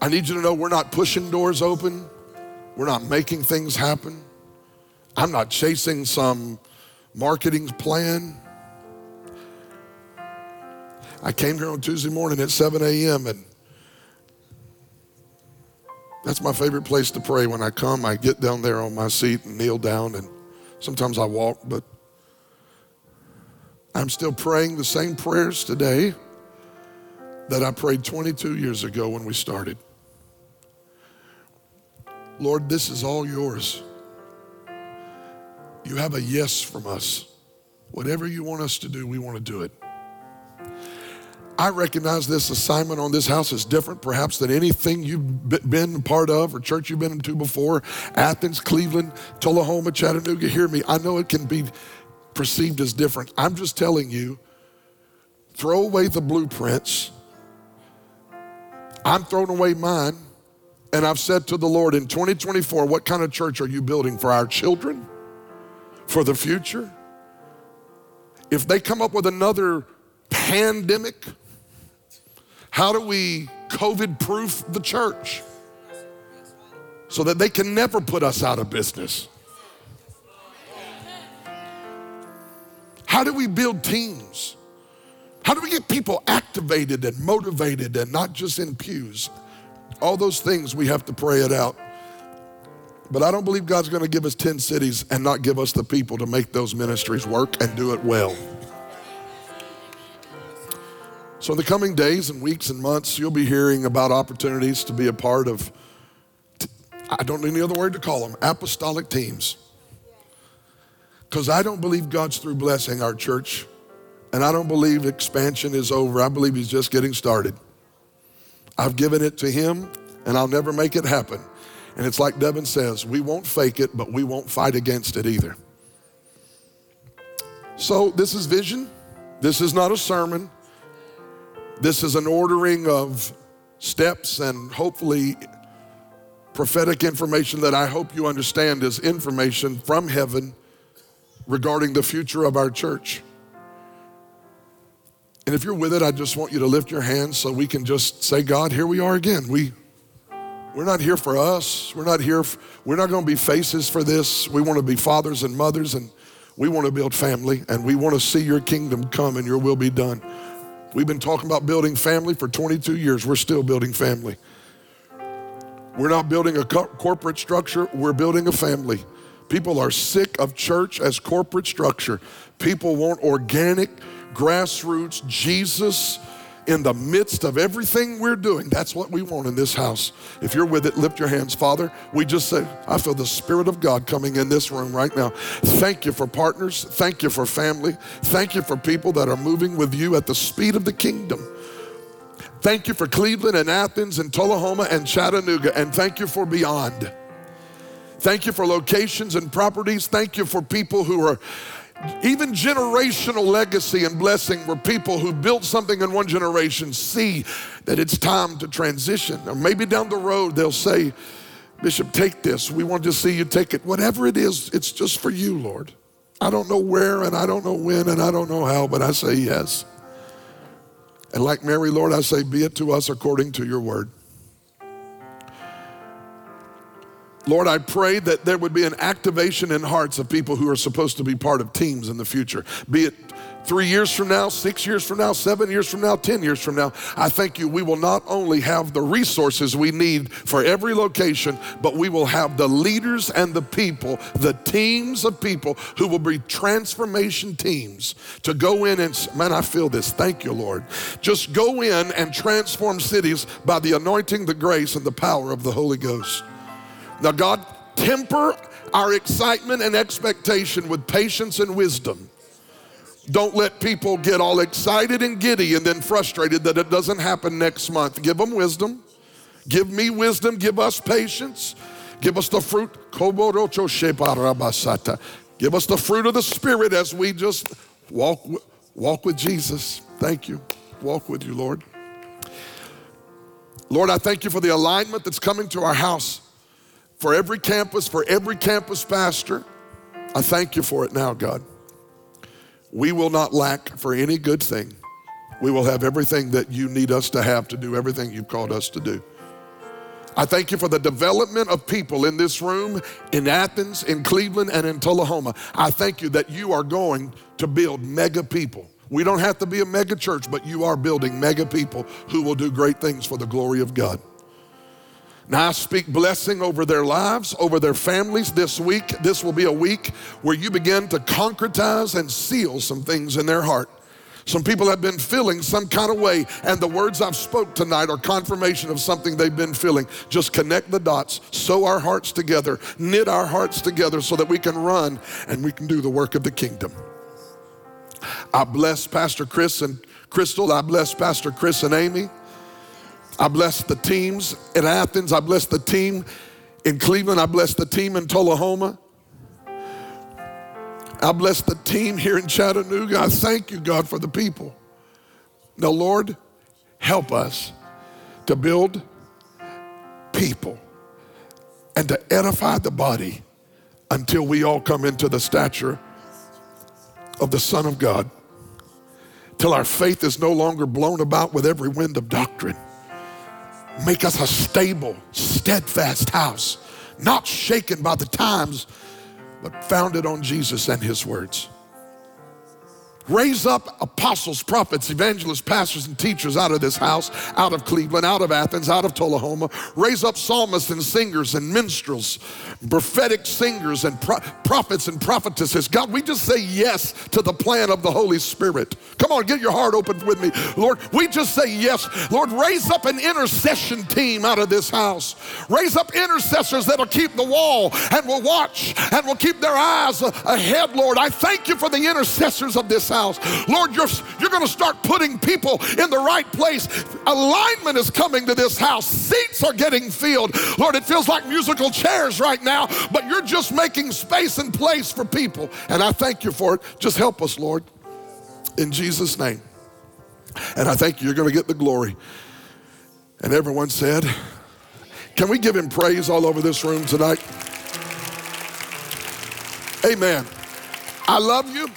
I need you to know we're not pushing doors open, we're not making things happen. I'm not chasing some marketing plan. I came here on Tuesday morning at 7 a.m. and that's my favorite place to pray. When I come, I get down there on my seat and kneel down, and sometimes I walk, but I'm still praying the same prayers today that I prayed 22 years ago when we started. Lord, this is all yours. You have a yes from us. Whatever you want us to do, we want to do it. I recognize this assignment on this house is different, perhaps, than anything you've been part of or church you've been into before. Athens, Cleveland, Tullahoma, Chattanooga. Hear me. I know it can be perceived as different. I'm just telling you throw away the blueprints. I'm throwing away mine. And I've said to the Lord in 2024, what kind of church are you building for our children? For the future? If they come up with another pandemic, how do we COVID proof the church so that they can never put us out of business? How do we build teams? How do we get people activated and motivated and not just in pews? All those things we have to pray it out. But I don't believe God's going to give us 10 cities and not give us the people to make those ministries work and do it well. So, in the coming days and weeks and months, you'll be hearing about opportunities to be a part of, I don't know any other word to call them, apostolic teams. Because I don't believe God's through blessing our church, and I don't believe expansion is over. I believe He's just getting started. I've given it to him and I'll never make it happen. And it's like Devin says, we won't fake it, but we won't fight against it either. So this is vision. This is not a sermon. This is an ordering of steps and hopefully prophetic information that I hope you understand is information from heaven regarding the future of our church. And if you're with it, I just want you to lift your hands so we can just say, God, here we are again. We, we're not here for us. We're not here, we're not going to be faces for this. We want to be fathers and mothers, and we want to build family, and we want to see your kingdom come and your will be done. We've been talking about building family for 22 years. We're still building family. We're not building a co- corporate structure, we're building a family. People are sick of church as corporate structure. People want organic, grassroots, Jesus in the midst of everything we're doing. That's what we want in this house. If you're with it, lift your hands. Father, we just say, I feel the Spirit of God coming in this room right now. Thank you for partners. Thank you for family. Thank you for people that are moving with you at the speed of the kingdom. Thank you for Cleveland and Athens and Tullahoma and Chattanooga. And thank you for beyond. Thank you for locations and properties. Thank you for people who are even generational legacy and blessing where people who built something in one generation see that it's time to transition. Or maybe down the road they'll say, Bishop, take this. We want to see you take it. Whatever it is, it's just for you, Lord. I don't know where and I don't know when and I don't know how, but I say yes. And like Mary, Lord, I say, be it to us according to your word. Lord, I pray that there would be an activation in hearts of people who are supposed to be part of teams in the future, be it three years from now, six years from now, seven years from now, 10 years from now. I thank you. We will not only have the resources we need for every location, but we will have the leaders and the people, the teams of people who will be transformation teams to go in and, man, I feel this. Thank you, Lord. Just go in and transform cities by the anointing, the grace, and the power of the Holy Ghost. Now, God, temper our excitement and expectation with patience and wisdom. Don't let people get all excited and giddy and then frustrated that it doesn't happen next month. Give them wisdom. Give me wisdom. Give us patience. Give us the fruit. Give us the fruit of the Spirit as we just walk, walk with Jesus. Thank you. Walk with you, Lord. Lord, I thank you for the alignment that's coming to our house for every campus, for every campus pastor. I thank you for it now, God. We will not lack for any good thing. We will have everything that you need us to have to do everything you've called us to do. I thank you for the development of people in this room, in Athens, in Cleveland, and in Tullahoma. I thank you that you are going to build mega people. We don't have to be a mega church, but you are building mega people who will do great things for the glory of God. Now I speak blessing over their lives, over their families this week. This will be a week where you begin to concretize and seal some things in their heart. Some people have been feeling some kind of way, and the words I've spoke tonight are confirmation of something they've been feeling. Just connect the dots, sew our hearts together, knit our hearts together so that we can run and we can do the work of the kingdom. I bless Pastor Chris and Crystal. I bless Pastor Chris and Amy. I bless the teams in Athens. I bless the team in Cleveland. I bless the team in Tullahoma. I bless the team here in Chattanooga. I thank you, God, for the people. Now, Lord, help us to build people and to edify the body until we all come into the stature of the Son of God, till our faith is no longer blown about with every wind of doctrine. Make us a stable, steadfast house, not shaken by the times but founded on Jesus and his words. Raise up apostles, prophets, evangelists, pastors, and teachers out of this house, out of Cleveland, out of Athens, out of Tullahoma. Raise up psalmists and singers and minstrels, prophetic singers and pro- prophets and prophetesses. God, we just say yes to the plan of the Holy Spirit. Come on, get your heart open with me. Lord, we just say yes. Lord, raise up an intercession team out of this house. Raise up intercessors that'll keep the wall and will watch and will keep their eyes ahead, Lord. I thank you for the intercessors of this house. Lord, you're, you're going to start putting people in the right place. Alignment is coming to this house. Seats are getting filled. Lord, it feels like musical chairs right now, but you're just making space and place for people. And I thank you for it. Just help us, Lord, in Jesus' name. And I thank you, you're going to get the glory. And everyone said, Can we give him praise all over this room tonight? Amen. I love you.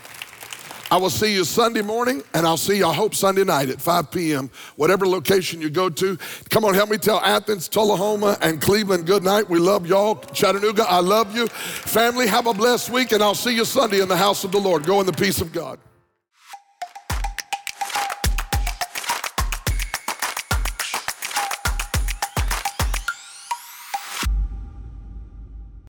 I will see you Sunday morning, and I'll see you, I hope, Sunday night at 5 p.m., whatever location you go to. Come on, help me tell Athens, Tullahoma, and Cleveland good night. We love y'all. Chattanooga, I love you. Family, have a blessed week, and I'll see you Sunday in the house of the Lord. Go in the peace of God.